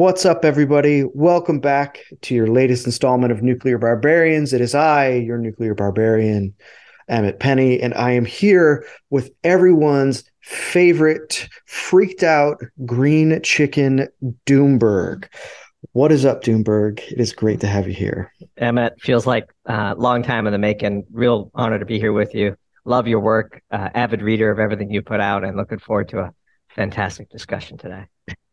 What's up, everybody? Welcome back to your latest installment of Nuclear Barbarians. It is I, your nuclear barbarian, Emmett Penny, and I am here with everyone's favorite freaked out green chicken, Doomberg. What is up, Doomberg? It is great to have you here. Emmett, feels like a long time in the making. Real honor to be here with you. Love your work, uh, avid reader of everything you put out, and looking forward to a fantastic discussion today.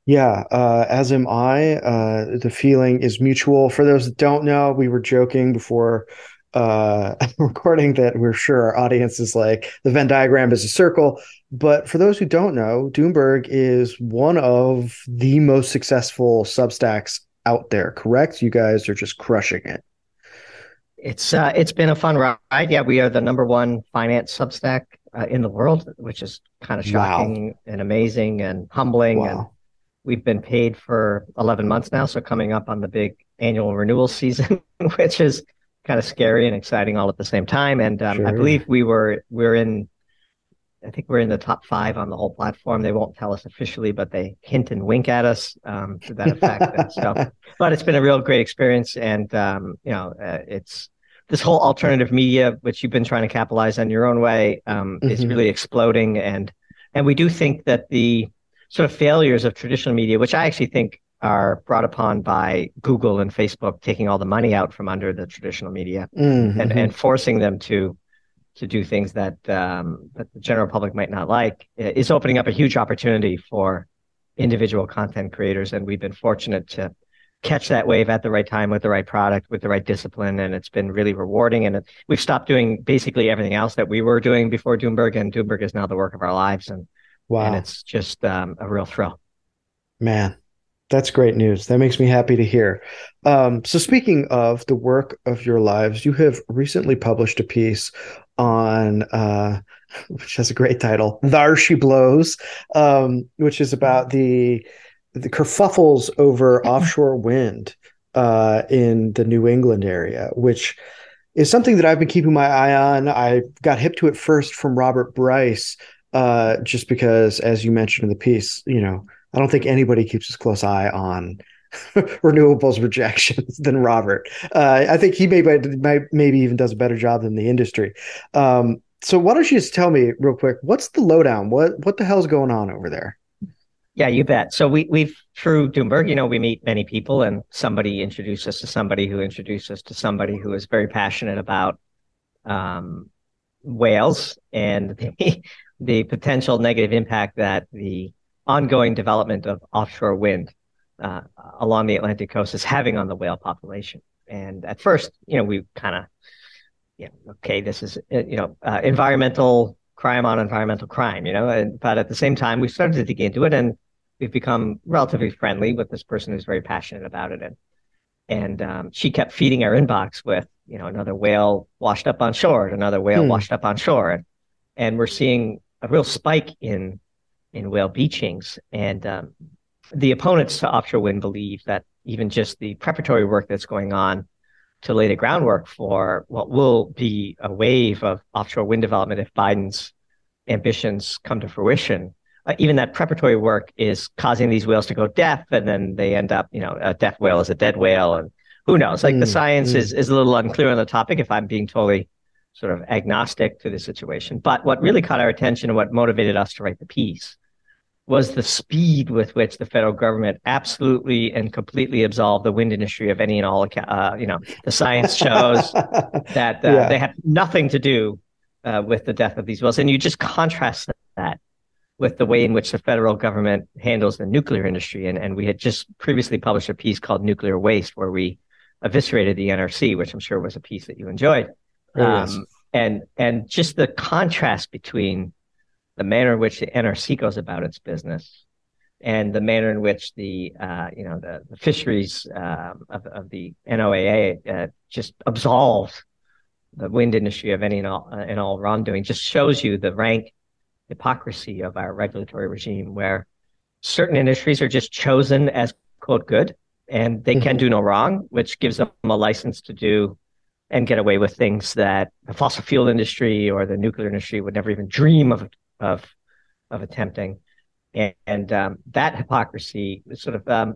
Yeah, uh, as am I. Uh, the feeling is mutual. For those that don't know, we were joking before uh, recording that we're sure our audience is like the Venn diagram is a circle. But for those who don't know, Doomberg is one of the most successful Substacks out there. Correct? You guys are just crushing it. It's uh, it's been a fun ride. Yeah, we are the number one finance Substack uh, in the world, which is kind of shocking wow. and amazing and humbling. Wow. And We've been paid for 11 months now, so coming up on the big annual renewal season, which is kind of scary and exciting all at the same time. And um, sure. I believe we were we're in, I think we're in the top five on the whole platform. They won't tell us officially, but they hint and wink at us um, to that effect. so, but it's been a real great experience, and um, you know, uh, it's this whole alternative media, which you've been trying to capitalize on your own way, um, mm-hmm. is really exploding, and and we do think that the sort of failures of traditional media, which I actually think are brought upon by Google and Facebook taking all the money out from under the traditional media mm-hmm. and, and forcing them to to do things that um, that the general public might not like is opening up a huge opportunity for individual content creators. And we've been fortunate to catch that wave at the right time with the right product, with the right discipline. And it's been really rewarding. And it, we've stopped doing basically everything else that we were doing before Doomberg. And Doomberg is now the work of our lives. And Wow. And it's just um, a real thrill. Man, that's great news. That makes me happy to hear. Um, so, speaking of the work of your lives, you have recently published a piece on, uh, which has a great title, "Thar She Blows," um, which is about the the kerfuffles over offshore wind uh, in the New England area, which is something that I've been keeping my eye on. I got hip to it first from Robert Bryce, uh, just because, as you mentioned in the piece, you know, I don't think anybody keeps as close eye on renewables projections than Robert. Uh, I think he maybe maybe even does a better job than the industry. Um, so why don't you just tell me real quick, what's the lowdown? What what the hell's going on over there? Yeah, you bet. So we we've through Doomberg, you know, we meet many people, and somebody introduced us to somebody who introduced us to somebody who is very passionate about um, whales and the potential negative impact that the ongoing development of offshore wind uh, along the Atlantic coast is having on the whale population. And at first, you know, we kind of, you know, okay, this is, uh, you know, uh, environmental crime on environmental crime, you know, and, but at the same time, we started to dig into it and we've become relatively friendly with this person who's very passionate about it. And, and um, she kept feeding our inbox with, you know, another whale washed up on shore, another whale hmm. washed up on shore. And, and we're seeing a real spike in in whale beachings, and um, the opponents to offshore wind believe that even just the preparatory work that's going on to lay the groundwork for what will be a wave of offshore wind development if Biden's ambitions come to fruition. Uh, even that preparatory work is causing these whales to go deaf, and then they end up, you know, a deaf whale is a dead whale, and who knows? Like mm, the science mm. is is a little unclear on the topic. If I'm being totally sort of agnostic to the situation. But what really caught our attention and what motivated us to write the piece was the speed with which the federal government absolutely and completely absolved the wind industry of any and all, uh, you know, the science shows that uh, yeah. they have nothing to do uh, with the death of these whales. And you just contrast that with the way in which the federal government handles the nuclear industry. And, and we had just previously published a piece called Nuclear Waste, where we eviscerated the NRC, which I'm sure was a piece that you enjoyed. Um, and and just the contrast between the manner in which the NRC goes about its business and the manner in which the uh, you know the, the fisheries um, of, of the NOAA uh, just absolves the wind industry of any and all, uh, and all wrongdoing just shows you the rank hypocrisy of our regulatory regime where certain industries are just chosen as quote good and they mm-hmm. can do no wrong which gives them a license to do and get away with things that the fossil fuel industry or the nuclear industry would never even dream of of of attempting. And, and um, that hypocrisy sort of um,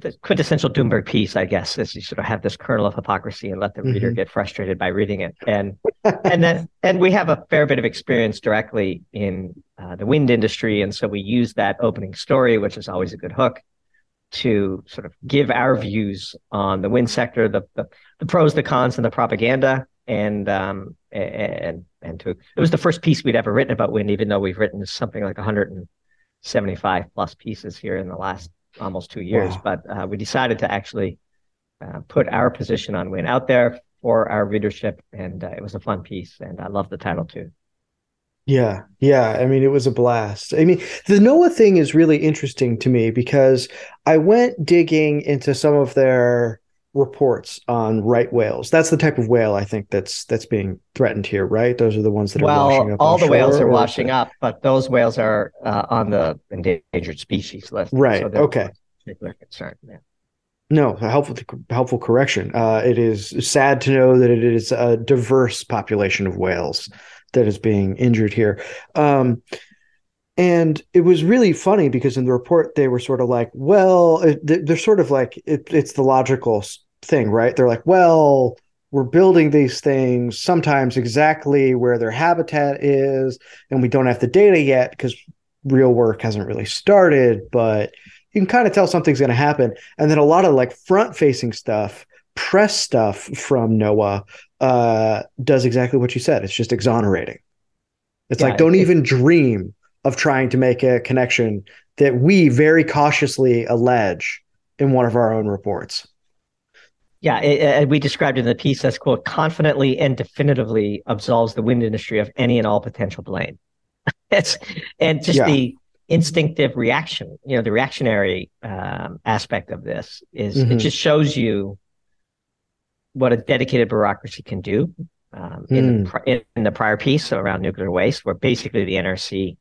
the quintessential Doomberg piece, I guess, is you sort of have this kernel of hypocrisy and let the mm-hmm. reader get frustrated by reading it. And and then and we have a fair bit of experience directly in uh, the wind industry, and so we use that opening story, which is always a good hook, to sort of give our views on the wind sector, the the, the pros, the cons, and the propaganda. And um and and to it was the first piece we'd ever written about wind, even though we've written something like 175 plus pieces here in the last almost two years. Wow. But uh, we decided to actually uh, put our position on wind out there for our readership, and uh, it was a fun piece, and I love the title too. Yeah, yeah. I mean, it was a blast. I mean, the NOAA thing is really interesting to me because I went digging into some of their reports on right whales. That's the type of whale I think that's that's being threatened here, right? Those are the ones that well, are washing up. Well, all the whales are washing up, but those whales are uh, on the endangered species list. Right. So okay. Particular concern. Yeah. No, helpful helpful correction. Uh, it is sad to know that it is a diverse population of whales that is being injured here. Um, and it was really funny because in the report they were sort of like well they're sort of like it, it's the logical thing right they're like well we're building these things sometimes exactly where their habitat is and we don't have the data yet because real work hasn't really started but you can kind of tell something's going to happen and then a lot of like front facing stuff press stuff from NOAA uh, does exactly what you said it's just exonerating it's yeah, like don't it, even dream of trying to make a connection that we very cautiously allege in one of our own reports. Yeah, it, it, we described in the piece as quote confidently and definitively absolves the wind industry of any and all potential blame. it's and just yeah. the instinctive reaction, you know, the reactionary um, aspect of this is mm-hmm. it just shows you what a dedicated bureaucracy can do. Um, mm. in, the, hmm. in the prior piece around nuclear waste, where basically the NRC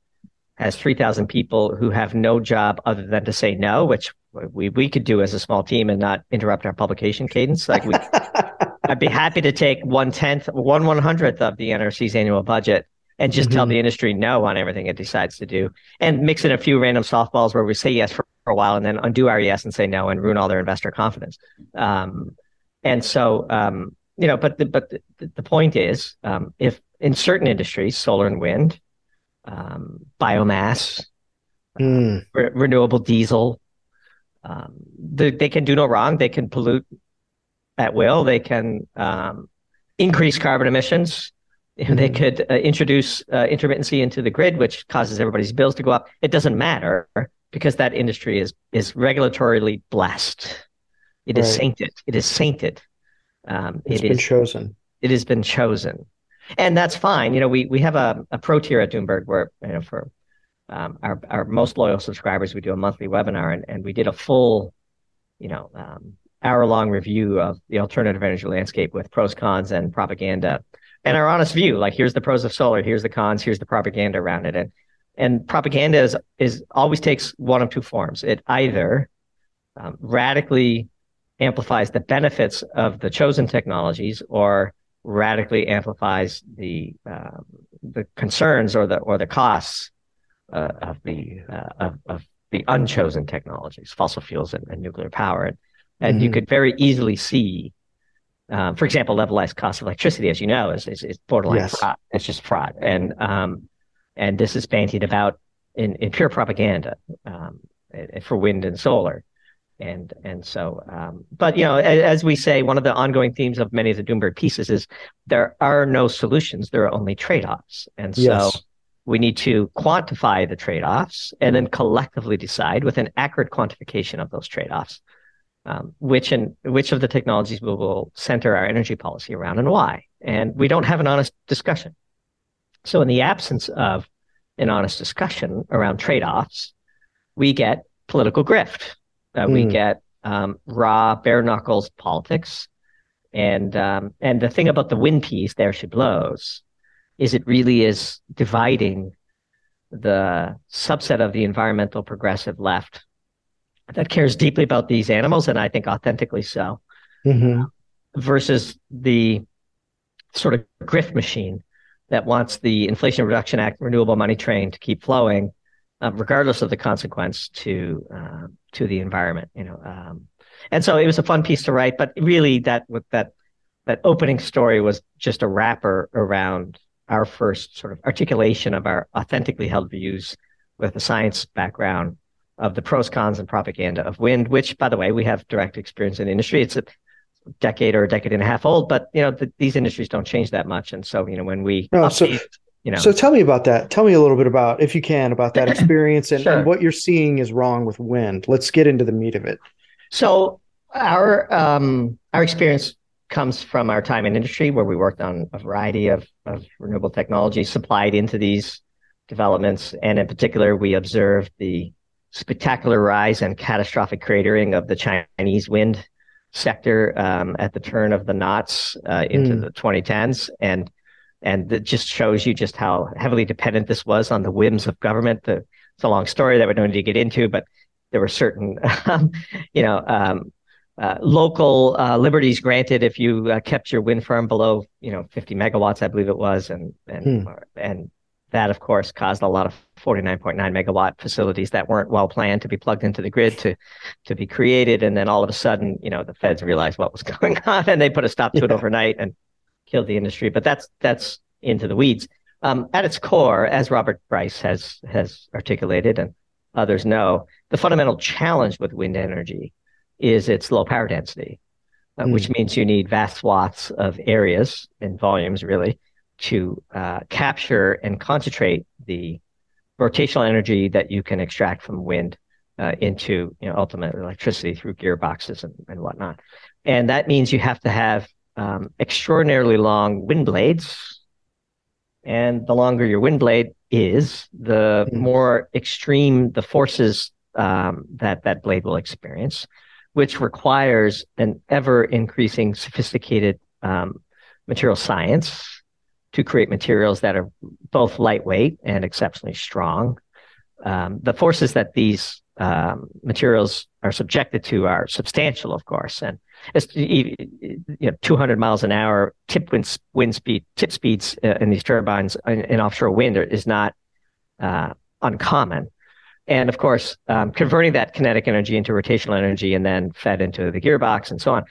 has 3,000 people who have no job other than to say no, which we, we could do as a small team and not interrupt our publication cadence. Like we, I'd be happy to take one tenth, one one hundredth of the NRC's annual budget and just mm-hmm. tell the industry no on everything it decides to do, and mix in a few random softballs where we say yes for, for a while and then undo our yes and say no and ruin all their investor confidence. Um, and so, um, you know, but the, but the, the point is, um, if in certain industries, solar and wind, um, biomass, mm. re- renewable diesel. Um, the, they can do no wrong. They can pollute at will. They can um, increase carbon emissions. Mm. They could uh, introduce uh, intermittency into the grid, which causes everybody's bills to go up. It doesn't matter because that industry is is regulatorily blessed. It right. is sainted. It is sainted. Um, it's it been is, chosen. It has been chosen and that's fine. You know, we we have a, a pro tier at Doomberg where you know for um, our our most loyal subscribers, we do a monthly webinar, and and we did a full, you know, um, hour long review of the alternative energy landscape with pros, cons, and propaganda, and our honest view. Like, here's the pros of solar, here's the cons, here's the propaganda around it, and and propaganda is is always takes one of two forms. It either um, radically amplifies the benefits of the chosen technologies, or radically amplifies the uh, the concerns or the or the costs uh, of the uh, of, of, the unchosen technologies, fossil fuels and, and nuclear power, and, and mm-hmm. you could very easily see, um, for example, levelized cost of electricity, as you know, is is, is borderline yes. fraud. It's just fraud, and um, and this is bandied about in, in pure propaganda um, for wind and solar and and so um, but you know as, as, we say one of the ongoing themes of many of the doomberg pieces is there are no solutions there are only trade-offs. And so yes. we need to quantify the trade-offs and then collectively decide with an accurate quantification of those trade-offs um, which and which of the technologies we will center our energy policy around and why. And we don't have an honest discussion. So in the absence of an honest discussion around trade-offs we get political grift uh, mm. We hmm. get um, raw, bare knuckles politics, and um, and the thing about the wind piece, there she blows, is it really is dividing the subset of the environmental progressive left that cares deeply about these animals, and I think authentically so, mm-hmm. versus the sort of grift machine that wants the Inflation Reduction Act renewable money train to keep flowing, uh, regardless of the consequence to uh, to the environment. You know, um, and so it was a fun piece to write. But really, that with that that opening story was just a wrapper around our first sort of articulation of our authentically held views with a science background of the pros, cons, and propaganda of wind, which, by the way, we have direct experience in the industry. It's a decade or a decade and a half old, but you know the, these industries don't change that much. And so, you know, when we no, so, you know, so tell me about that. Tell me a little bit about, if you can, about that experience and, sure. and what you're seeing is wrong with wind. Let's get into the meat of it. So our um, our experience comes from our time in industry where we worked on a variety of, of renewable technologies supplied into these developments. And in particular, we observed the spectacular rise and catastrophic cratering of the Chinese wind sector um, at the turn of the knots uh, into mm. the 2010s. And and it just shows you just how heavily dependent this was on the whims of government. The, it's a long story that we don't need to get into, but there were certain, um, you know, um, uh, local uh, liberties granted if you uh, kept your wind farm below, you know, 50 megawatts, I believe it was, and and hmm. and that, of course, caused a lot of 49.9 megawatt facilities that weren't well planned to be plugged into the grid to to be created, and then all of a sudden, you know, the feds realized what was going on, and they put a stop to yeah. it overnight and killed the industry. But that's that's into the weeds. Um, at its core, as Robert Bryce has has articulated, and others know, the fundamental challenge with wind energy is its low power density, uh, mm. which means you need vast swaths of areas and volumes really to uh, capture and concentrate the rotational energy that you can extract from wind uh, into you know ultimate electricity through gearboxes and, and whatnot. And that means you have to have um, extraordinarily long wind blades. And the longer your wind blade is, the mm. more extreme the forces um, that that blade will experience which requires an ever increasing sophisticated um, material science to create materials that are both lightweight and exceptionally strong. Um, the forces that these um, materials are subjected to are substantial, of course, and you know, 200 miles an hour tip wind, wind speed, tip speeds uh, in these turbines in, in, offshore wind is not uh, uncommon. And of course, um, converting that kinetic energy into rotational energy and then fed into the gearbox and so on.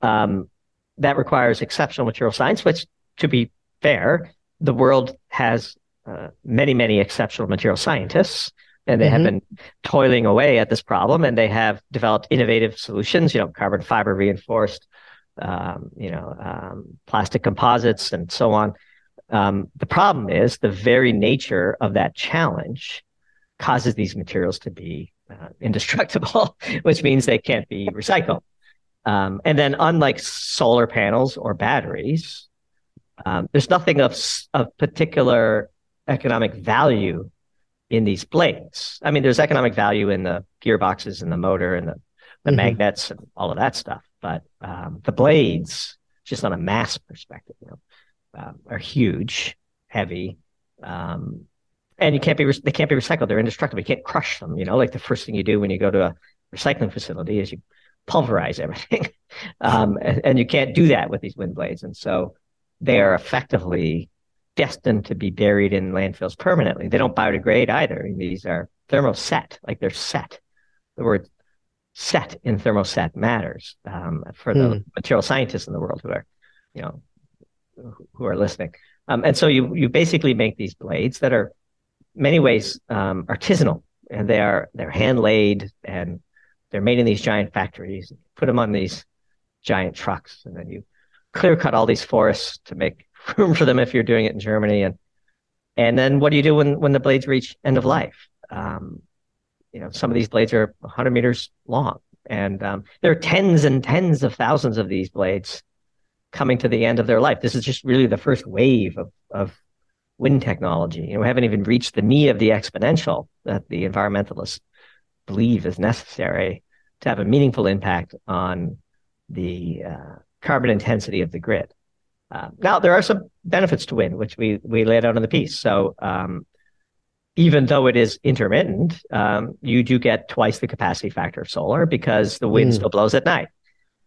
Um, that requires exceptional material science, which, to be fair, the world has uh, many, many exceptional material scientists, and they mm-hmm. have been toiling away at this problem, and they have developed innovative solutions. You know, carbon fiber reinforced, um, you know, um, plastic composites, and so on. Um, the problem is the very nature of that challenge causes these materials to be uh, indestructible, which means they can't be recycled. Um, and then, unlike solar panels or batteries, um, there's nothing of, of particular economic value in these blades. I mean, there's economic value in the gearboxes and the motor and the, the mm-hmm. magnets and all of that stuff, but um, the blades, just on a mass perspective, you know, um, are huge, heavy, um, and you can't be they can't be recycled. They're indestructible. You can't crush them. You know, like the first thing you do when you go to a recycling facility is you pulverize everything, um, and, and, you can't do that with these wind blades. And so they are effectively destined to be buried in landfills permanently. They don't biodegrade either. These are thermoset, like they're set. The word set in thermoset matters um, for the hmm. material scientists in the world who are, you know, who are listening. Um, and so you you basically make these blades that are many ways um, artisanal, and they are they're hand laid and they're made in these giant factories. Put them on these giant trucks, and then you clear cut all these forests to make room for them if you're doing it in Germany. And and then what do you do when when the blades reach end of life? Um, you know, some of these blades are 100 meters long, and um, there are tens and tens of thousands of these blades coming to the end of their life. This is just really the first wave of of wind technology. You know, we haven't even reached the knee of the exponential that the environmentalists believe is necessary to have a meaningful impact on the uh, carbon intensity of the grid. Uh, now, there are some benefits to wind, which we we laid out in the piece. So, um, even though it is intermittent, um, you do get twice the capacity factor of solar because the wind mm. still blows at night.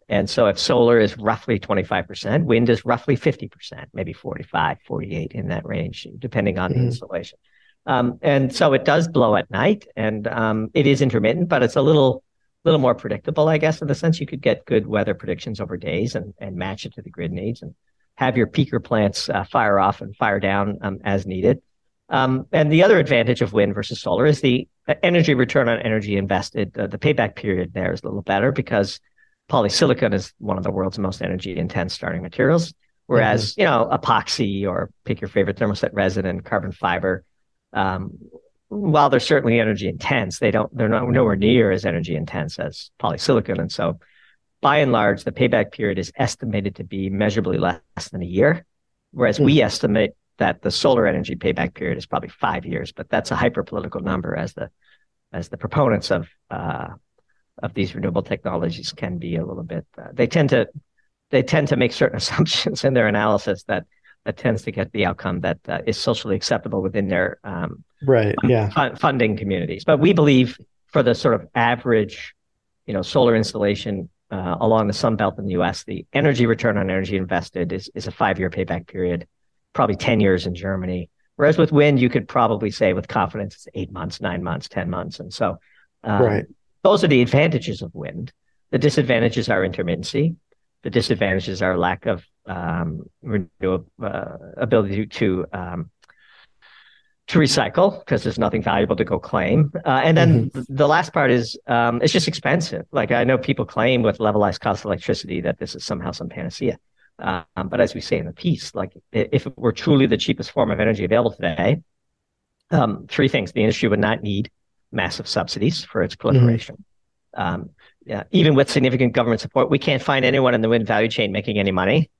And so if solar is roughly 25%, wind is roughly 50%, maybe 45, 48 in that range, depending on mm-hmm. the installation. Um, and so it does blow at night and um, it is intermittent, but it's a little little more predictable, I guess, in the sense you could get good weather predictions over days and, and match it to the grid needs and have your peaker plants uh, fire off and fire down um, as needed. Um, and the other advantage of wind versus solar is the energy return on energy invested. Uh, the payback period there is a little better because polysilicon is one of the world's most energy intense starting materials. Whereas, mm-hmm. you know, epoxy or pick your favorite thermoset resin and carbon fiber, um, while they're certainly energy intense, they don't, they're not nowhere near as energy intense as polysilicon. And so by and large, the payback period is estimated to be measurably less than a year. Whereas mm-hmm. we estimate that the solar energy payback period is probably five years, but that's a hyper political number as the, as the proponents of, uh, of these renewable technologies can be a little bit, uh, they tend to they tend to make certain assumptions in their analysis that that tends to get the outcome that uh, is socially acceptable within their um, right yeah funding communities. But we believe for the sort of average, you know, solar installation uh, along the Sun Belt in the U.S., the energy return on energy invested is is a five year payback period, probably ten years in Germany. Whereas with wind, you could probably say with confidence it's eight months, nine months, ten months, and so um, right. those are the advantages of wind. The disadvantages are intermittency the disadvantages are lack of um, renewable uh, ability to um, to recycle because there's nothing valuable to go claim. Uh, and then mm-hmm. the last part is um, it's just expensive. Like I know people claim with levelized cost of electricity that this is somehow some panacea. Um, but as we say in the piece, like if it were truly the cheapest form of energy available today, um, three things: the industry would not need massive subsidies for its proliferation. Mm-hmm. Um, yeah, even with significant government support, we can't find anyone in the wind value chain making any money.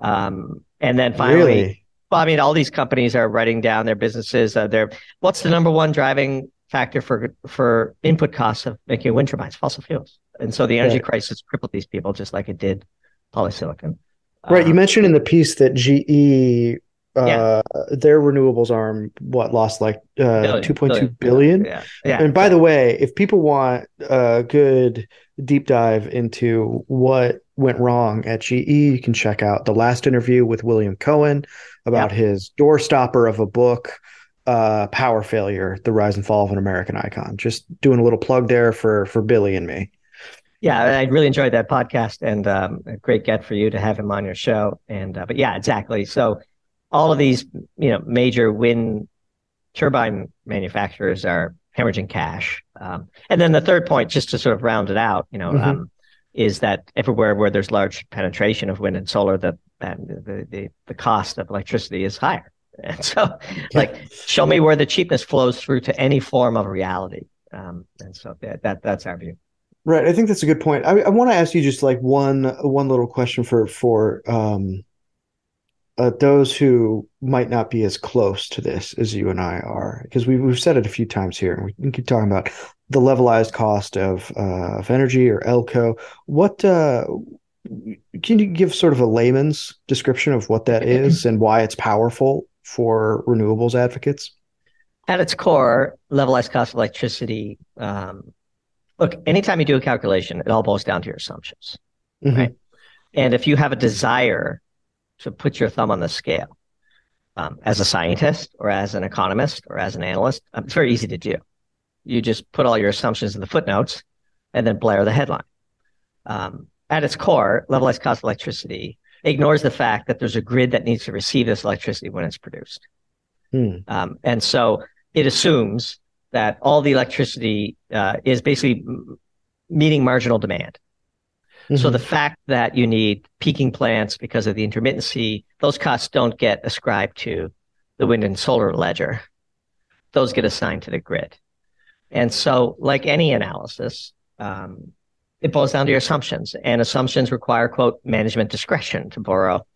Um, and then finally, really? Well, I mean, all these companies are writing down their businesses. Uh, their what's the number one driving factor for for input costs of making wind turbines? Fossil fuels. And so the energy right. crisis crippled these people just like it did polysilicon. Right. Um, you mentioned in the piece that GE yeah. Uh, their renewables arm what lost like uh, 2.2 billion yeah. yeah and by the way if people want a good deep dive into what went wrong at GE you can check out the last interview with William Cohan about yeah. his doorstopper of a book uh, power failure the rise and fall of an American icon just doing a little plug there for for Billy and me yeah, I really enjoyed that podcast, and um, a great get for you to have him on your show. And uh, but yeah, exactly. So all of these, you know, major wind turbine manufacturers are hemorrhaging cash. Um, and then the third point, just to sort of round it out, you know, mm-hmm. um, is that everywhere where there's large penetration of wind and solar, the the the, the cost of electricity is higher. And so, like, show me where the cheapness flows through to any form of reality. Um, and so that, that that's our view. Right. I think that's a good point. I, I want to ask you just like one one little question for for um, uh, those who might not be as close to this as you and I are, because we, we've said it a few times here, and we keep talking about the levelized cost of uh, of energy or LCOE. What uh, can you give sort of a layman's description of what that is and why it's powerful for renewables advocates? At its core, levelized cost of electricity. Um, look, anytime you do a calculation, it all boils down to your assumptions, mm-hmm. right? And if you have a desire to put your thumb on the scale. Um, as a scientist or as an economist or as an analyst, um, it's very easy to do. You just put all your assumptions in the footnotes and then blare the headline. Um, at its core, levelized cost of electricity ignores the fact that there's a grid that needs to receive this electricity when it's produced. Hmm. Um, and so it assumes that all the electricity uh, is basically meeting marginal demand. Mm-hmm. So the fact that you need peaking plants because of the intermittency, those costs don't get ascribed to the wind and solar ledger. Those get assigned to the grid. And so, like any analysis, um, it boils down to your assumptions, and assumptions require quote management discretion to borrow,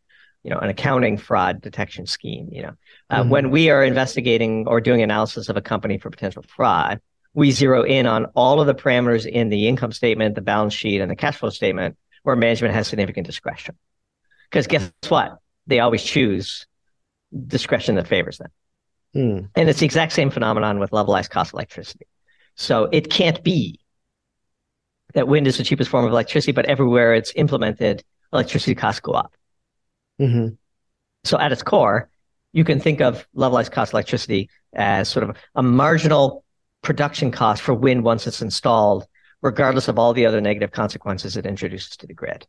you know, an accounting fraud detection scheme. You know, uh, mm-hmm. when we are investigating or doing analysis of a company for potential fraud, we zero in on all of the parameters in the income statement, the balance sheet, and the cash flow statement where management has significant discretion. Because guess what? They always choose discretion that favors them. Hmm. And it's the exact same phenomenon with levelized cost electricity. So it can't be that wind is the cheapest form of electricity, but everywhere it's implemented, electricity costs go up. Mm-hmm. So at its core, you can think of levelized cost electricity as sort of a marginal production cost for wind once it's installed regardless of all the other negative consequences it introduces to the grid.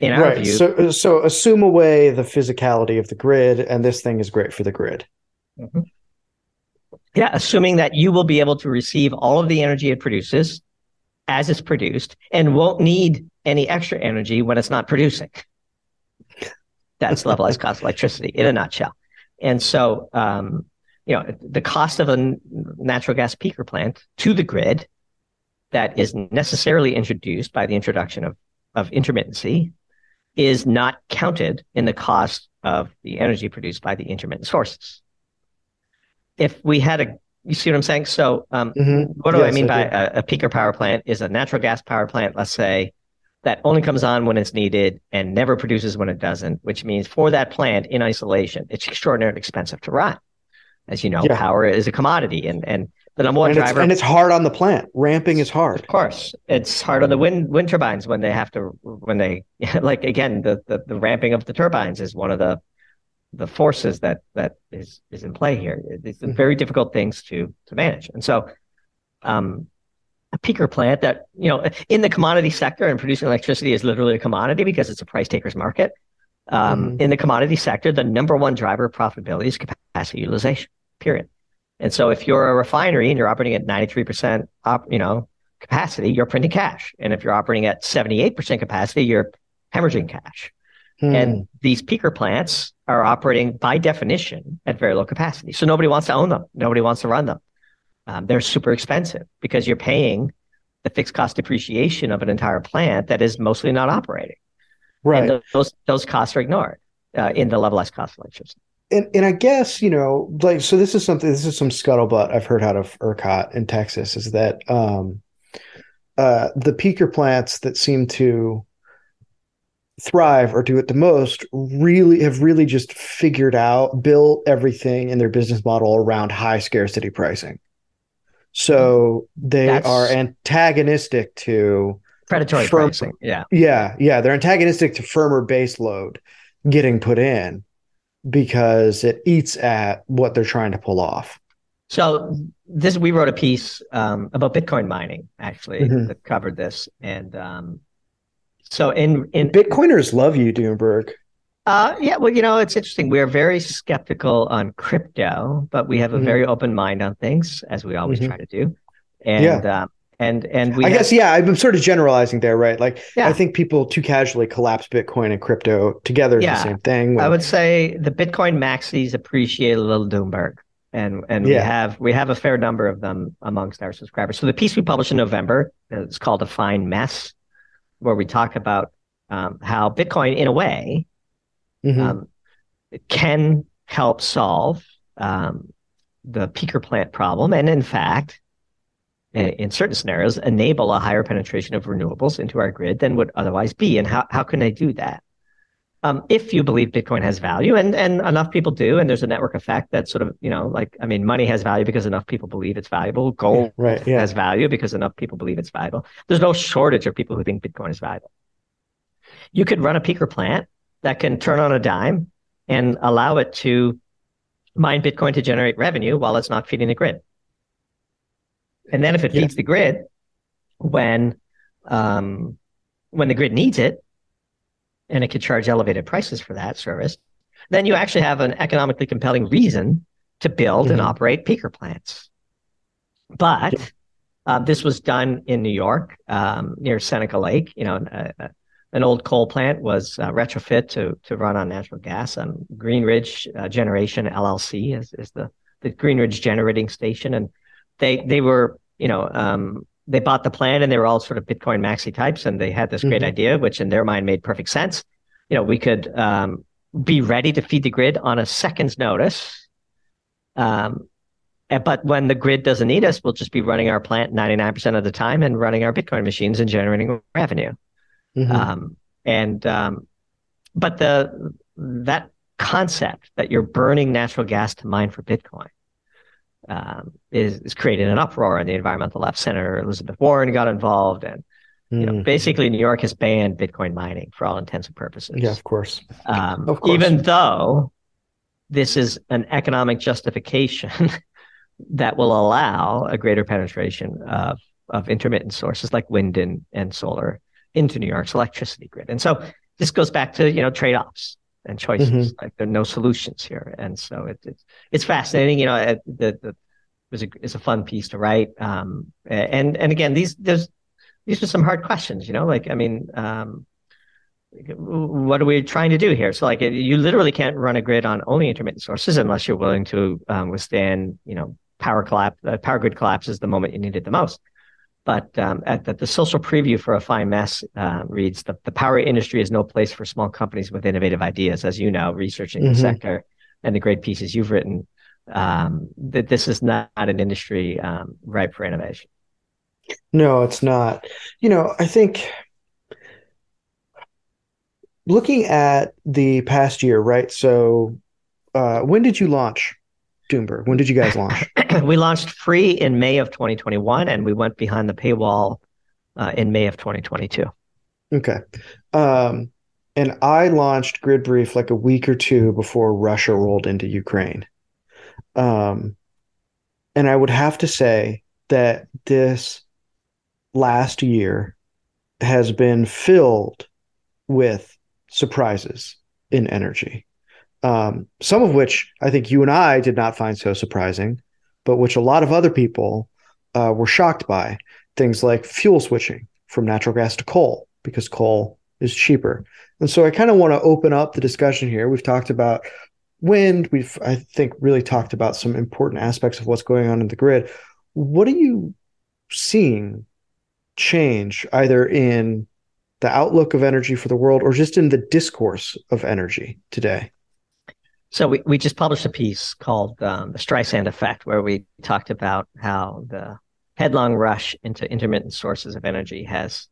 In our right. view, so, so assume away the physicality of the grid, and this thing is great for the grid. Mm-hmm. Yeah, assuming that you will be able to receive all of the energy it produces as it's produced and won't need any extra energy when it's not producing. That's levelized cost of electricity in a nutshell. And so, um, you know, the cost of a natural gas peaker plant to the grid that is necessarily introduced by the introduction of, of intermittency is not counted in the cost of the energy produced by the intermittent sources. If we had a, you see what I'm saying? So, um, mm-hmm. what do yes, I mean I by a, a peaker power plant is a natural gas power plant, let's say, that only comes on when it's needed and never produces when it doesn't, which means for that plant in isolation, it's extraordinarily expensive to run. As you know, yeah. power is a commodity and, and the number one and driver. It's, and it's hard on the plant. Ramping is hard. Of course. It's hard on the wind wind turbines when they have to when they like again, the, the, the ramping of the turbines is one of the the forces that that is is in play here. It's mm-hmm. very difficult things to to manage. And so um a peaker plant that, you know, in the commodity sector and producing electricity is literally a commodity because it's a price taker's market. Um, mm-hmm. In the commodity sector, the number one driver of profitability is capacity utilization, period. And so if you're a refinery and you're operating at 93% op, you know, capacity, you're printing cash. And if you're operating at 78% capacity, you're hemorrhaging cash. Hmm. And these peaker plants are operating by definition at very low capacity. So nobody wants to own them. Nobody wants to run them. Um, they're super expensive because you're paying the fixed cost depreciation of an entire plant that is mostly not operating. Right. And those those costs are ignored uh, in the levelized cost of electricity. And and I guess you know, like, so this is something. This is some scuttlebutt I've heard out of ERCOT in Texas. Is that um, uh, the peaker plants that seem to thrive or do it the most really have really just figured out built everything in their business model around high scarcity pricing so they That's are antagonistic to predatory firm, pricing. Yeah. Yeah. Yeah. They're antagonistic to firmer base load getting put in because it eats at what they're trying to pull off. So this we wrote a piece um, about Bitcoin mining actually mm-hmm. that covered this, and um, so in in Bitcoiners love you, Doomberg. Uh, yeah, well, you know, it's interesting. We are very skeptical on crypto, but we have a mm-hmm. very open mind on things, as we always mm-hmm. try to do. And yeah. Uh, and and we I have, guess yeah, I'm sort of generalizing there, right? Like yeah. I think people too casually collapse Bitcoin and crypto together yeah. the same thing. I would say the Bitcoin maxis appreciate a little Doomberg. And and yeah. we have we have a fair number of them amongst our subscribers. So the piece we published in November is called "A Fine Mess," where we talk about um, how Bitcoin, in a way, mm-hmm. um, can help solve um, the peaker plant problem, and in fact, in, certain scenarios, enable a higher penetration of renewables into our grid than would otherwise be. And how how can they do that? Um, if you believe Bitcoin has value, and and enough people do, and there's a network effect that sort of you know like I mean, money has value because enough people believe it's valuable. Gold yeah, right, yeah. has value because enough people believe it's valuable. There's no shortage of people who think Bitcoin is valuable. You could run a peaker plant that can turn on a dime and allow it to mine Bitcoin to generate revenue while it's not feeding the grid. And then if it yeah. feeds the grid when um, when the grid needs it, and it could charge elevated prices for that service, then you actually have an economically compelling reason to build mm-hmm. and operate peaker plants. But yeah. uh, this was done in New York um, near Seneca Lake. You know, uh, an old coal plant was uh, retrofit to to run on natural gas. Um, Greenidge uh, Generation LLC is is the the Greenidge generating station, and they they were you know um, they bought the plant and they were all sort of Bitcoin maxi types, and they had this great mm-hmm. idea, which in their mind made perfect sense. You know, we could um, be ready to feed the grid on a second's notice. Um, but when the grid doesn't need us, we'll just be running our plant 99% of the time and running our Bitcoin machines and generating revenue. Mm-hmm. Um, and um, but the that concept that you're burning natural gas to mine for Bitcoin um, is, is creating an uproar in the environmental left. Senator Elizabeth Warren got involved, and you know, mm. basically New York has banned Bitcoin mining for all intents and purposes. Yeah, of course. Um, of course. Even though this is an economic justification that will allow a greater penetration of of intermittent sources like wind and, and solar into New York's electricity grid. And so this goes back to, you know, trade-offs and choices. Mm-hmm. Like there are no solutions here. And so it, it's, it's fascinating. You know, the, the, it was a, it's a fun piece to write. Um, and, and again, these, there's, these are some hard questions, you know, like, I mean, um, what are we trying to do here? So like you literally can't run a grid on only intermittent sources unless you're willing to um, withstand, you know, power collapse, uh, power grid collapses the moment you need it the most. But um, at the, the, social preview for a fine mess uh, reads the, the power industry is no place for small companies with innovative ideas. As you know, researching mm-hmm. the sector and the great pieces you've written, um, that this is not an industry um, ripe for innovation. No, it's not. You know, I think looking at the past year, right? So, uh, when did you launch Doomberg? When did you guys launch? we launched free in May of 2021, and we went behind the paywall uh, in May of 2022. Okay. Um, and I launched Grid Brief like a week or two before Russia rolled into Ukraine. Um, and I would have to say that this last year has been filled with surprises in energy um, some of which I think you and I did not find so surprising, but which a lot of other people uh, were shocked by. Things like fuel switching from natural gas to coal because coal is cheaper. And so I kind of want to open up the discussion here. We've talked about wind. We've, I think, really talked about some important aspects of what's going on in the grid. What are you seeing change either in the outlook of energy for the world or just in the discourse of energy today? So we, we just published a piece called um, The Streisand Effect, where we talked about how the headlong rush into intermittent sources of energy has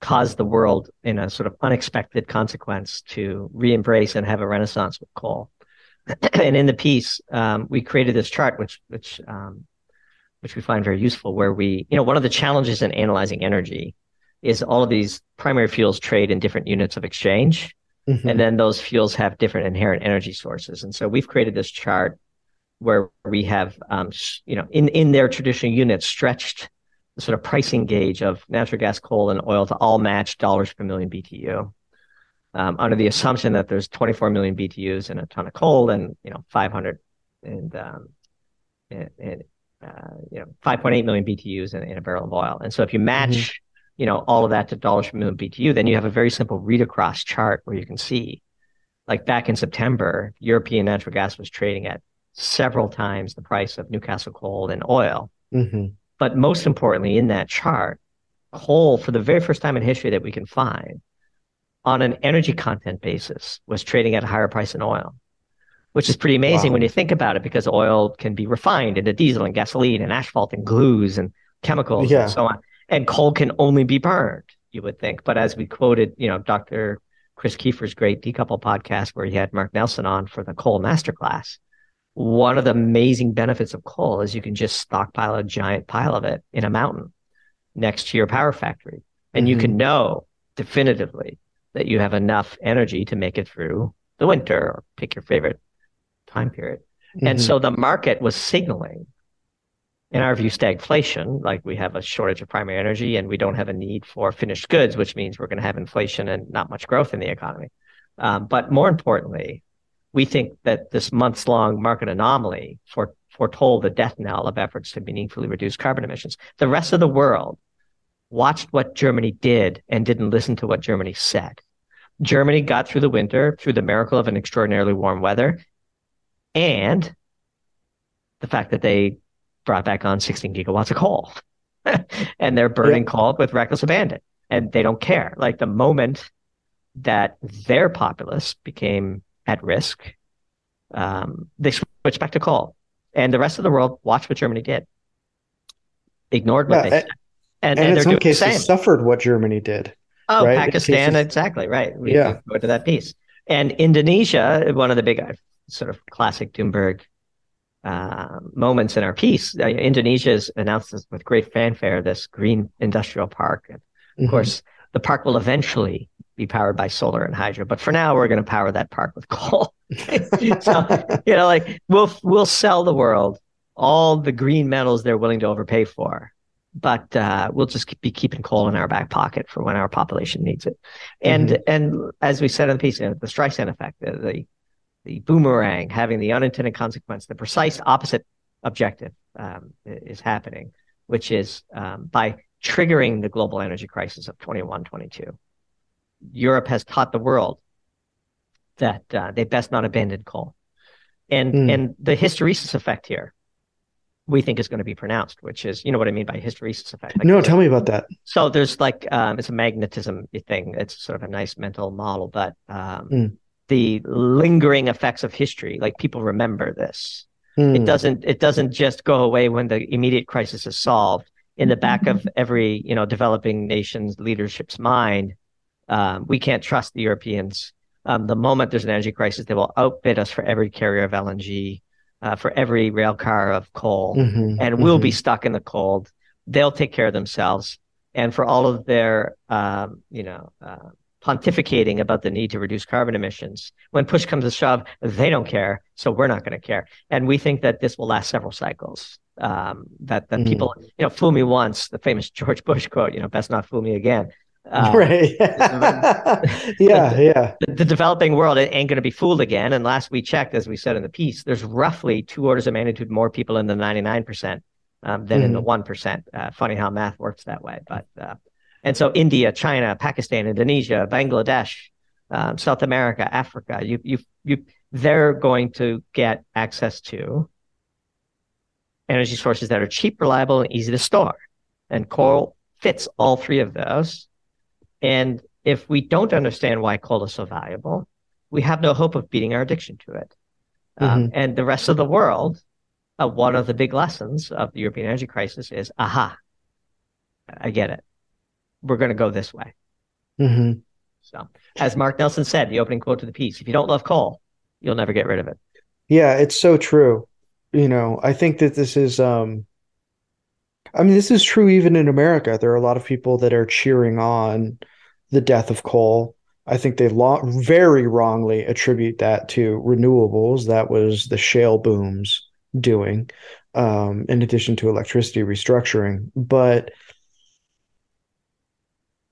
caused the world in a sort of unexpected consequence to re-embrace and have a renaissance with coal. and in the piece, um, we created this chart, which which um, which we find very useful, where we, you know, one of the challenges in analyzing energy is all of these primary fuels trade in different units of exchange. Mm-hmm. And then those fuels have different inherent energy sources. And so we've created this chart where we have, um, you know, in, in their traditional units, stretched the sort of pricing gauge of natural gas, coal, and oil to all match dollars per million BTU. Um, under the assumption that there's 24 million BTUs in a ton of coal and you know 500 and, um, and, and uh, you know 5.8 million BTUs in, in, a barrel of oil. And so if you match mm-hmm you know, all of that to dollars per million BTU, then you have a very simple read across chart where you can see, like back in September, European natural gas was trading at several times the price of Newcastle coal and oil. Mm-hmm. But most importantly, in that chart, coal, for the very first time in history that we can find, on an energy content basis, was trading at a higher price than oil, which is pretty amazing wow. when you think about it, because oil can be refined into diesel and gasoline and asphalt and glues and chemicals yeah. and so on and coal can only be burned, you would think. But as we quoted, you know, Dr. Chris Keefer's great decouple podcast where he had Mark Nelson on for the coal masterclass. One of the amazing benefits of coal is you can just stockpile a giant pile of it in a mountain next to your power factory. And mm-hmm. you can mm-hmm. know definitively that you have enough energy to make it through the winter or pick your favorite time period. Mm-hmm. And so the market was signaling in our view, stagflation, like we have a shortage of primary energy and we don't have a need for finished goods, which means we're going to have inflation and not much growth in the economy. Um, but more importantly, we think that this months long market anomaly for, foretold the death knell of efforts to meaningfully reduce carbon emissions. The rest of the world watched what Germany did and didn't listen to what Germany said. Germany got through the winter through the miracle of an extraordinarily warm weather and the fact that they brought back on 16 gigawatts of coal and they're burning yeah. coal with reckless abandon and they don't care. Like the moment that their populace became at risk, um, they switched back to coal. And the rest of the world watched what Germany did, ignored what yeah, they said. And, and, and in some cases suffered what Germany did. Oh, right? Pakistan, cases... exactly right. We yeah. go to that piece. And Indonesia, one of the big sort of classic Doomberg uh, moments in our piece. Uh, Indonesia has announced this with great fanfare this green industrial park. And of mm-hmm. course, the park will eventually be powered by solar and hydro, but for now, we're going to power that park with coal. so you know, like we'll we'll sell the world all the green metals they're willing to overpay for, but uh, we'll just be keeping coal in our back pocket for when our population needs it. And mm-hmm. and as we said in the piece, you know, the Streisand effect, the, the, the boomerang having the unintended consequence, the precise opposite objective um, is happening, which is um, by triggering the global energy crisis of 21, 22. Europe has taught the world that uh, they best not abandon coal. And mm. and the hysteresis effect here, we think is going to be pronounced, which is, you know what I mean by hysteresis effect. Like, no, tell me about that. So there's like, um, it's a magnetism thing. It's sort of a nice mental model, but um, mm. The lingering effects of history, like people remember this. Mm. It doesn't. It doesn't just go away when the immediate crisis is solved. In the back of every, you know, developing nation's leadership's mind, um, we can't trust the Europeans. Um, the moment there's an energy crisis, they will outbid us for every carrier of LNG uh, for every rail car of coal, mm-hmm, and we'll mm-hmm. be stuck in the cold. They'll take care of themselves, and for all of their, um, you know, uh, pontificating about the need to reduce carbon emissions, when push comes to shove, they don't care. So we're not going to care, and we think that this will last several cycles. Um, that that mm-hmm. people, you know, fool me once, the famous George Bush quote, you know, best not fool me again. Uh, right. yeah, the, yeah. The, the, developing world ain't going to be fooled again. And last we checked, as we said in the piece, there's roughly two orders of magnitude more people in the 99% um, than mm-hmm. in the 1%. Uh, funny how math works that way. But, uh, and so India, China, Pakistan, Indonesia, Bangladesh, um, South America, Africa, you, you, you, they're going to get access to energy sources that are cheap, reliable, and easy to store. And coal fits all three of those. And if we don't understand why coal is so valuable, we have no hope of beating our addiction to it. Um, mm-hmm. Um, and the rest of the world, uh, one of the big lessons of the European energy crisis is aha, I get it. We're going to go this way. Mm-hmm. So, as Mark Nelson said, the opening quote to the piece if you don't love coal, you'll never get rid of it. Yeah, it's so true. You know, I think that this is um, I mean, this is true even in America. There are a lot of people that are cheering on the death of coal. I think they lo- very wrongly attribute that to renewables. That was the shale booms doing, um, in addition to electricity restructuring. But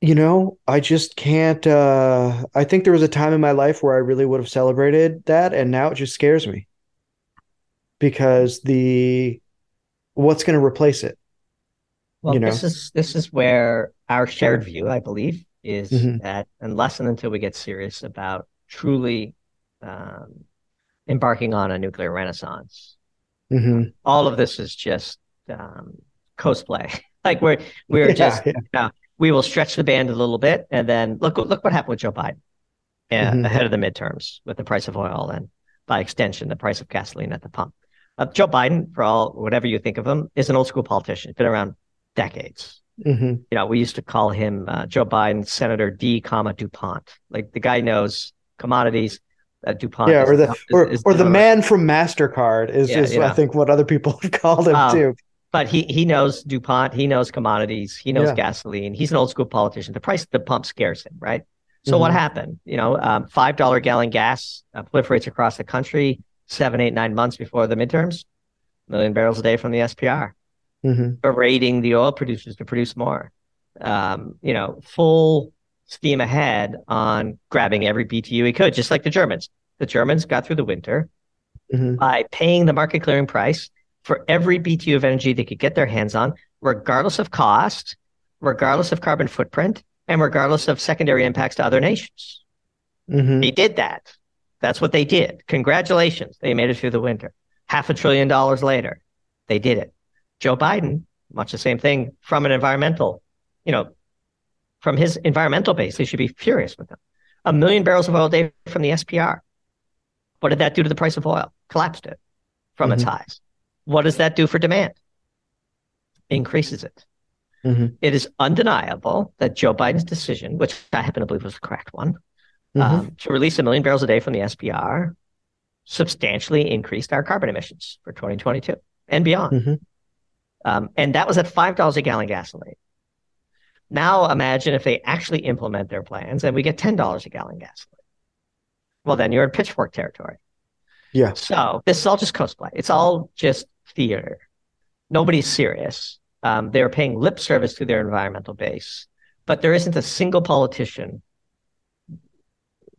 you know, I just can't. Uh, I think there was a time in my life where I really would have celebrated that, and now it just scares me because the what's going to replace it? Well, you know? this is this is where our shared view, I believe, is mm-hmm. that unless and until we get serious about truly um, embarking on a nuclear renaissance, mm-hmm. all of this is just um, cosplay. like we're we're yeah, just yeah. You know, we will stretch the band a little bit, and then look look what happened with Joe Biden mm-hmm. ahead of the midterms with the price of oil and by extension the price of gasoline at the pump. Uh, Joe Biden, for all whatever you think of him, is an old school politician. He's been around decades. Mm-hmm. You know, we used to call him uh, Joe Biden, Senator D, comma Dupont. Like the guy knows commodities. Uh, Dupont, yeah, or the is, or, is, or the man from Mastercard is, yeah, is I think what other people have called him um, too. But he he knows Dupont, he knows commodities, he knows yeah. gasoline. He's an old school politician. The price of the pump scares him, right? So mm-hmm. what happened? You know, um, five dollar gallon gas uh, proliferates across the country seven, eight, nine months before the midterms. Million barrels a day from the SPR mm-hmm. berating the oil producers to produce more. Um, you know, full steam ahead on grabbing every BTU he could, just like the Germans. The Germans got through the winter mm-hmm. by paying the market clearing price for every BTU of energy they could get their hands on, regardless of cost, regardless of carbon footprint, and regardless of secondary impacts to other nations. Mm-hmm. They did that. That's what they did. Congratulations. They made it through the winter. Half a trillion dollars later, they did it. Joe Biden, much the same thing from an environmental, you know, from his environmental base, they should be furious with him. A million barrels of oil a day from the SPR. What did that do to the price of oil? Collapsed it from mm-hmm. its highs. What does that do for demand? Increases it. Mm-hmm. it is undeniable that Joe Biden's decision, which I happen to believe was the correct one, mm-hmm. um, to release a million barrels a day from the SPR substantially increased our carbon emissions for 2022 and beyond. Mm-hmm. Um, and that was at $5 a gallon gasoline. Now imagine if they actually implement their plans and we get $10 a gallon gasoline. Well, then you're in pitchfork territory. Yeah. So this is all just cosplay. It's all just theater. Nobody's serious Um, they're paying lip service to their environmental base, but there isn't a single politician,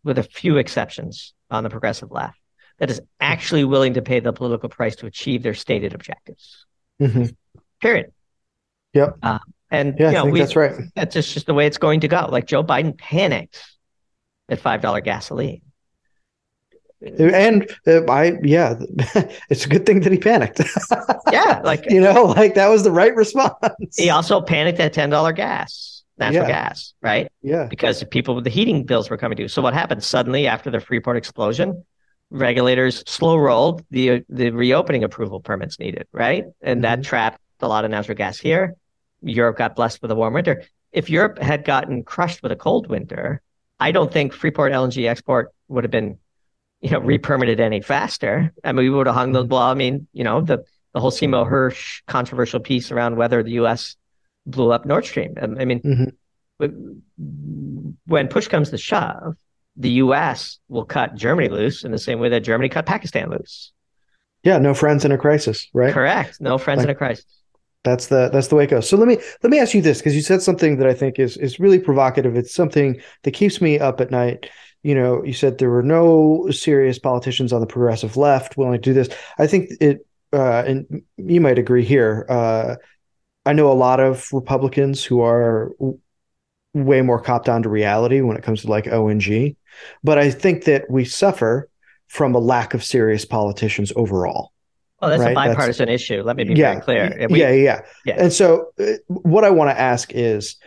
with a few exceptions on the progressive left, that is actually willing to pay the political price to achieve their stated objectives. Mm-hmm. Period. Yep. Uh, and yeah, you know, I think we, that's right. That's just, just the way it's going to go. Like Joe Biden panicked at five dollar gasoline. And uh, I, yeah, it's a good thing that he panicked. yeah, like you know, like that was the right response. He also panicked at ten dollar gas, natural Yeah. gas, right? Yeah. because people with the heating bills were coming due. So what happened suddenly after the Freeport explosion? Regulators slow rolled the the reopening approval permits needed, right? And that Mhm. trapped a lot of natural gas here. Europe got blessed with a warm winter. If Europe had gotten crushed with a cold winter, I don't think Freeport LNG export would have been, you know, re-permitted any faster. I mean, we would have hung the well. I mean, you know, the the whole Seymour Hersh controversial piece around whether the U.S. blew up Nord Stream. Um, I mean, Mhm. when push comes to shove, the U.S. will cut Germany loose in the same way that Germany cut Pakistan loose. Yeah. No friends in a crisis, right? Correct. No friends in a crisis. That's the that's the way it goes. So let me let me ask you this because you said something that I think is is really provocative. It's something that keeps me up at night. You know, you said there were no serious politicians on the progressive left willing to do this. I think it, uh, and you might agree here. Uh, I know a lot of Republicans who are w- way more copped on to reality when it comes to like ONG, but I think that we suffer from a lack of serious politicians overall. Oh, that's Right, a that's- bipartisan issue. Let me be yeah, very clear. We- yeah, yeah, yeah. And so, uh, what I want to ask is,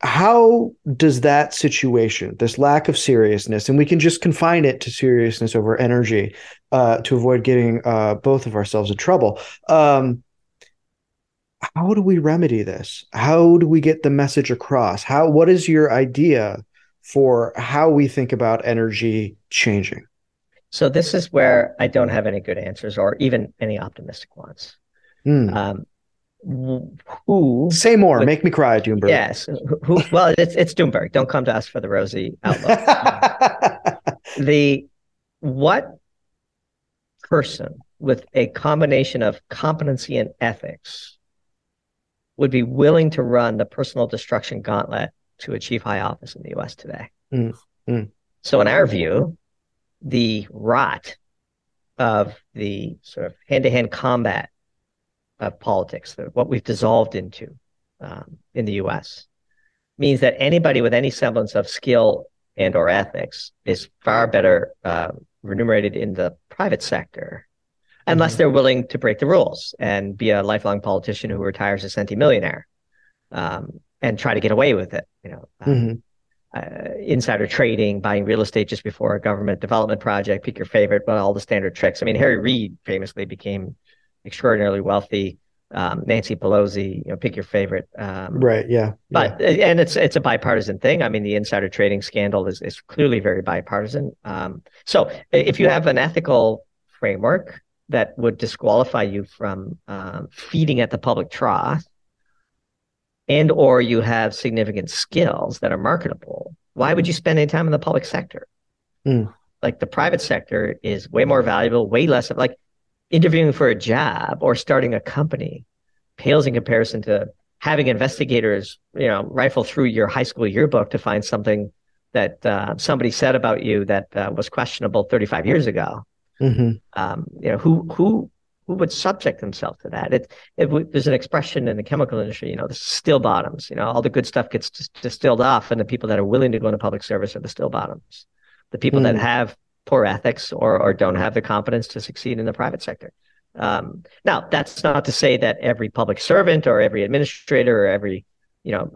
how does that situation, this lack of seriousness, and we can just confine it to seriousness over energy, uh, to avoid getting uh, both of ourselves in trouble. Um, how do we remedy this? How do we get the message across? How? What is your idea for how we think about energy changing? So this is where I don't have any good answers or even any optimistic ones. Hmm. Um, who? Say more. but- Make me cry, Doomberg. Yes. Who, well, it's it's Doomberg. Don't come to us for the rosy outlook. the what person with a combination of competency and ethics would be willing to run the personal destruction gauntlet to achieve high office in the US today? Mm, mm. So, in our view, the rot of the sort of hand to hand combat of politics, what we've dissolved into um, in the US, means that anybody with any semblance of skill and or ethics is far better uh, remunerated in the private sector unless Mhm. they're willing to break the rules and be a lifelong politician who retires a centimillionaire um, and try to get away with it you know um, Mhm. uh, insider trading, buying real estate just before a government development project, pick your favorite, but all the standard tricks. I mean, Harry Reid famously became extraordinarily wealthy. Um, Nancy Pelosi, you know, pick your favorite. Um, Right. Yeah. but and it's it's a bipartisan thing. I mean, the insider trading scandal is is clearly very bipartisan. Um, so if you have an ethical framework that would disqualify you from um, feeding at the public trough, and or you have significant skills that are marketable, why would you spend any time in the public sector? Mm. Like the private sector is way more valuable, way less of like interviewing for a job or starting a company pales in comparison to having investigators, you know, rifle through your high school yearbook to find something that uh, somebody said about you that uh, was questionable 35 years ago. hmm Um, you know, who who who would subject themselves to that? It, it there's an expression in the chemical industry, you know, the still bottoms. You know, all the good stuff gets dis- distilled off, and the people that are willing to go into public service are the still bottoms. The people that Hmm. have poor ethics or or don't have the competence to succeed in the private sector. Um, now, that's not to say that every public servant or every administrator or every you know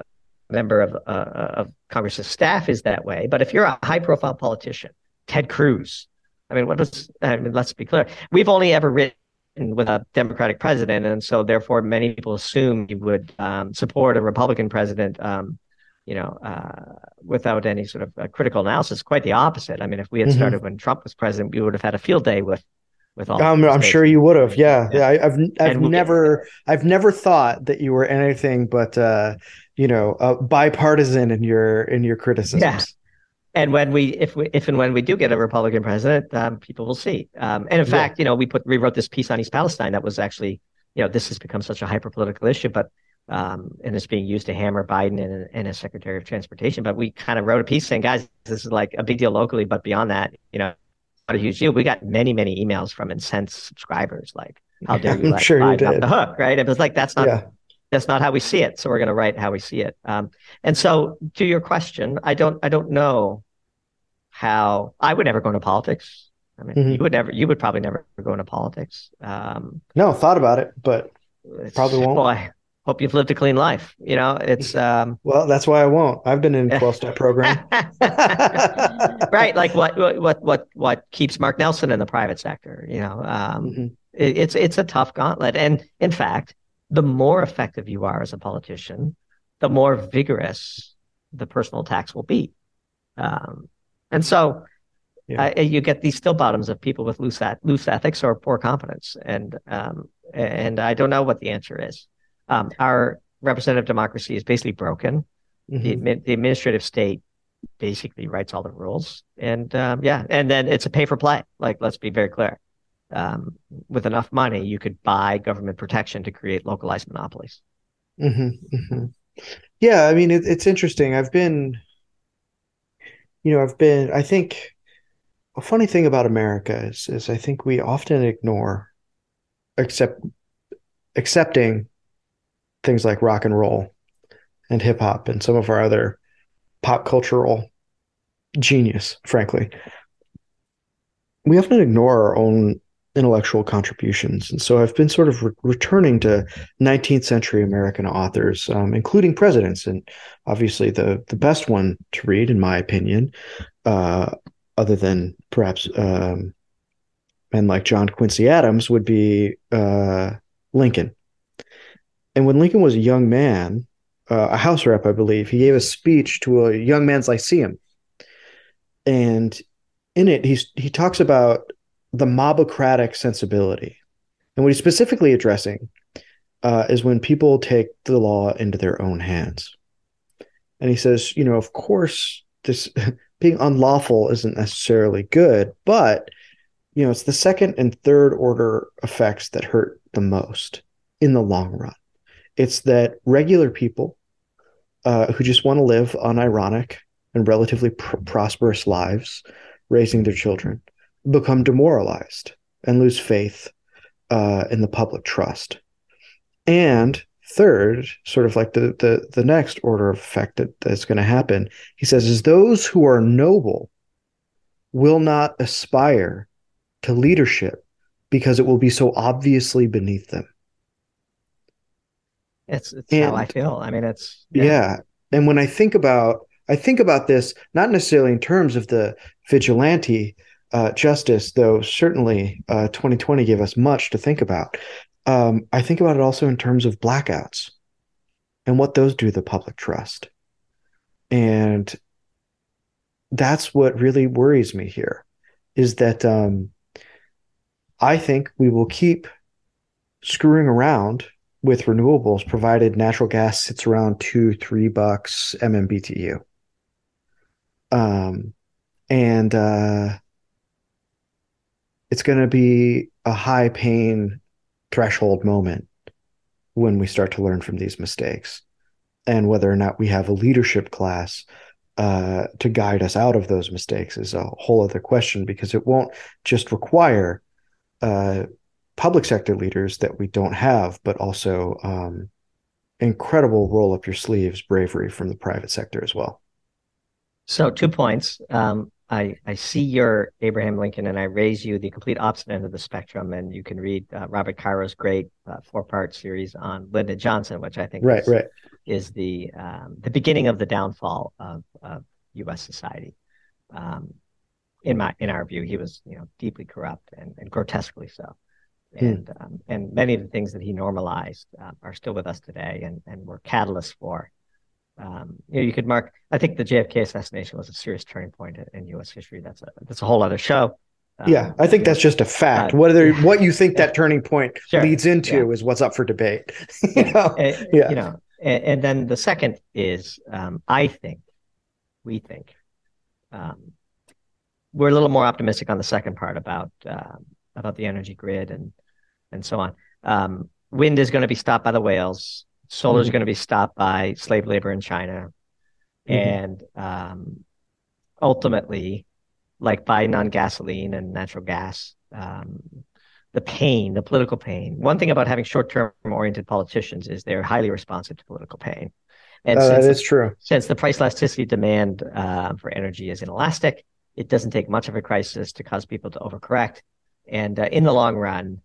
member of uh, of Congress's staff is that way. But if you're a high profile politician, Ted Cruz, I mean, what I mean? Let's be clear. We've only ever written with a Democratic president, and so therefore many people assume he would um, support a Republican president. Um, you know, uh, without any sort of uh, critical analysis. Quite the opposite. I mean, if we had Mhm. started when Trump was president, we would have had a field day with with all. I'm, I'm sure you would have. Yeah. Yeah. I, I've I've And we- never I've never thought that you were anything but uh, you know, uh, bipartisan in your in your criticisms. Yeah. And when we, if we, if and when we do get a Republican president, um, people will see. Um, and in Yeah. fact, you know, we put we wrote this piece on East Palestine that was actually you know, this has become such a hyper political issue, but um, and it's being used to hammer Biden and, and as Secretary of Transportation. But we kind of wrote a piece saying, guys, this is like a big deal locally, but beyond that, you know, not a huge deal. We got many, many emails from incensed subscribers like, "How dare you let sure Biden you off the hook?" Right? It was like that's not yeah. that's not how we see it. So we're going to write how we see it. Um, and so, to your question, I don't I don't know how I would never go into politics. I mean, mm-hmm. you would never, you would probably never go into politics. Um, no, thought about it, but probably won't. Boy, hope you've lived a clean life. You know, it's um, well, that's why I won't. I've been in twelve step program. right, like what what what what keeps Mark Nelson in the private sector? You know, um, mm-hmm. it, it's it's a tough gauntlet, and in fact, the more effective you are as a politician, the more vigorous the personal attacks will be. Um, and so yeah. uh, you get these still bottoms of people with loose loose ethics or poor competence, and um, and I don't know what the answer is. Um, our representative democracy is basically broken. Mm-hmm. The, the, administrative state basically writes all the rules, and um, yeah, and then it's a pay for play. Like, let's be very clear. Um, with enough money, you could buy government protection to create localized monopolies. Mm-hmm, mm-hmm. Yeah, I mean, it, it's interesting. I've been, you know, I've been. I think a funny thing about America is, is I think we often ignore, accept, accepting things like rock and roll and hip hop and some of our other pop cultural genius, frankly. We often ignore our own intellectual contributions. And so I've been sort of re- returning to 19th century American authors, um, including presidents. And obviously, the, the best one to read, in my opinion, uh, other than perhaps um, men like John Quincy Adams, would be uh, Lincoln. And when Lincoln was a young man, uh, a House rep, I believe, he gave a speech to a young man's lyceum. And in it, he's, he talks about the mobocratic sensibility. And what he's specifically addressing uh, is when people take the law into their own hands. And he says, you know, of course, this being unlawful isn't necessarily good, but you know, it's the second and third order effects that hurt the most in the long run. It's that regular people uh, who just want to live unironic and relatively pr- prosperous lives, raising their children, become demoralized and lose faith uh, in the public trust. And third, sort of like the the the next order of effect that, that's going to happen, he says, is those who are noble will not aspire to leadership because it will be so obviously beneath them. It's, it's and, how I feel. I mean, it's yeah. yeah. And when I think about, I think about this not necessarily in terms of the vigilante uh, justice, though certainly uh, 2020 gave us much to think about. Um, I think about it also in terms of blackouts and what those do to the public trust. And that's what really worries me here is that um, I think we will keep screwing around with renewables provided natural gas sits around two, three bucks MMBTU. Um, and uh, it's going to be a high pain threshold moment when we start to learn from these mistakes and whether or not we have a leadership class uh, to guide us out of those mistakes is a whole other question because it won't just require uh, public sector leaders that we don't have, but also um, incredible roll up your sleeves bravery from the private sector as well. So, two points. Um, I, I see your Abraham Lincoln and I raise you the complete opposite end of the spectrum. And you can read uh, Robert Caro's great uh, four part series on Lyndon Johnson, which I think right, is, right. is the um, the beginning of the downfall of, of U.S. society. Um, in my in our view, he was you know deeply corrupt and, and grotesquely so. Hmm. and um, and many of the things that he normalized uh, are still with us today, and and were catalysts for. Um, you know, you could mark. I think the JFK assassination was a serious turning point in, U.S. history. That's a that's a whole other show. Um, yeah, I think that's just a fact. Uh, Whether what you think that turning point sure. leads into yeah. is what's up for debate. you know? And, yeah, you know, and, and, then the second is, um, I think, we think, um, we're a little more optimistic on the second part about um, about the energy grid and and so on. Um, wind is going to be stopped by the whales. Solar is Mhm. going to be stopped by slave labor in China, Mhm. and um, ultimately, like Biden on gasoline and natural gas, um, the pain, the political pain. One thing about having short-term oriented politicians is they're highly responsive to political pain. And Uh, that is true. since the price elasticity demand uh, for energy is inelastic, it doesn't take much of a crisis to cause people to overcorrect. And uh, in the long run,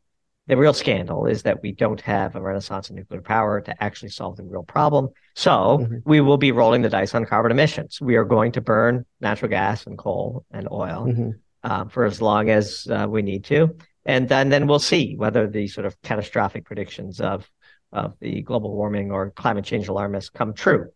the real scandal is that we don't have a renaissance in nuclear power to actually solve the real problem. So Mhm. we will be rolling the dice on carbon emissions. We are going to burn natural gas and coal and oil Mhm. um, for as long as uh, we need to, and then then we'll see whether the sort of catastrophic predictions of of the global warming or climate change alarmists come true.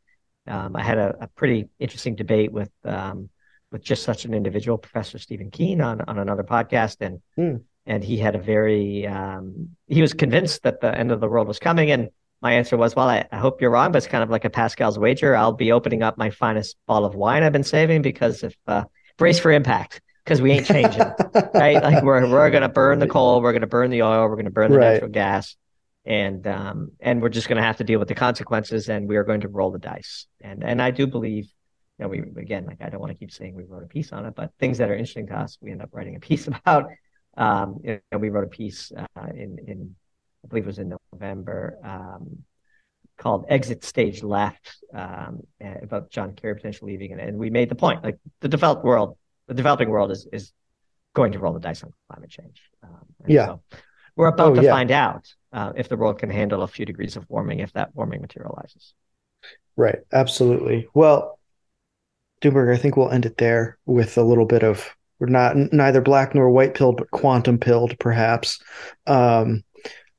Um, I had a, a pretty interesting debate with um, with just such an individual, Professor Stephen Keen, on on another podcast, and Hmm. And he had a very um, he was convinced that the end of the world was coming, and my answer was, well, I, I hope you're wrong, but it's kind of like a Pascal's wager. I'll be opening up my finest bottle of wine I've been saving because if uh, brace for impact because we ain't changing, right? Like we're we're gonna burn the coal, we're gonna burn the oil, we're gonna burn the Right. natural gas, and um, and we're just gonna have to deal with the consequences, and we are going to roll the dice. And and I do believe, you know, we again, like I don't want to keep saying we wrote a piece on it, but things that are interesting to us, we end up writing a piece about. Um, you know, we wrote a piece uh, in in I believe it was in November. Um, called Exit Stage Left um, about John Kerry potentially leaving, and, and we made the point like the developed world, the developing world is is going to roll the dice on climate change. Um, Yeah. so we're about Oh, to yeah. find out uh, if the world can handle a few degrees of warming if that warming materializes. Right. Absolutely. Well, Doomberg, I think we'll end it there with a little bit of not neither black nor white pilled, but quantum pilled, perhaps, um,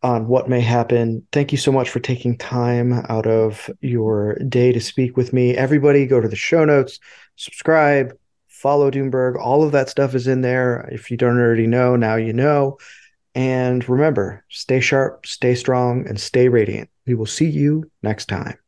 on what may happen. Thank you so much for taking time out of your day to speak with me. Everybody, go to the show notes, subscribe, follow Doomberg. All of that stuff is in there. If you don't already know, now you know. And remember, stay sharp, stay strong, and stay radiant. We will see you next time.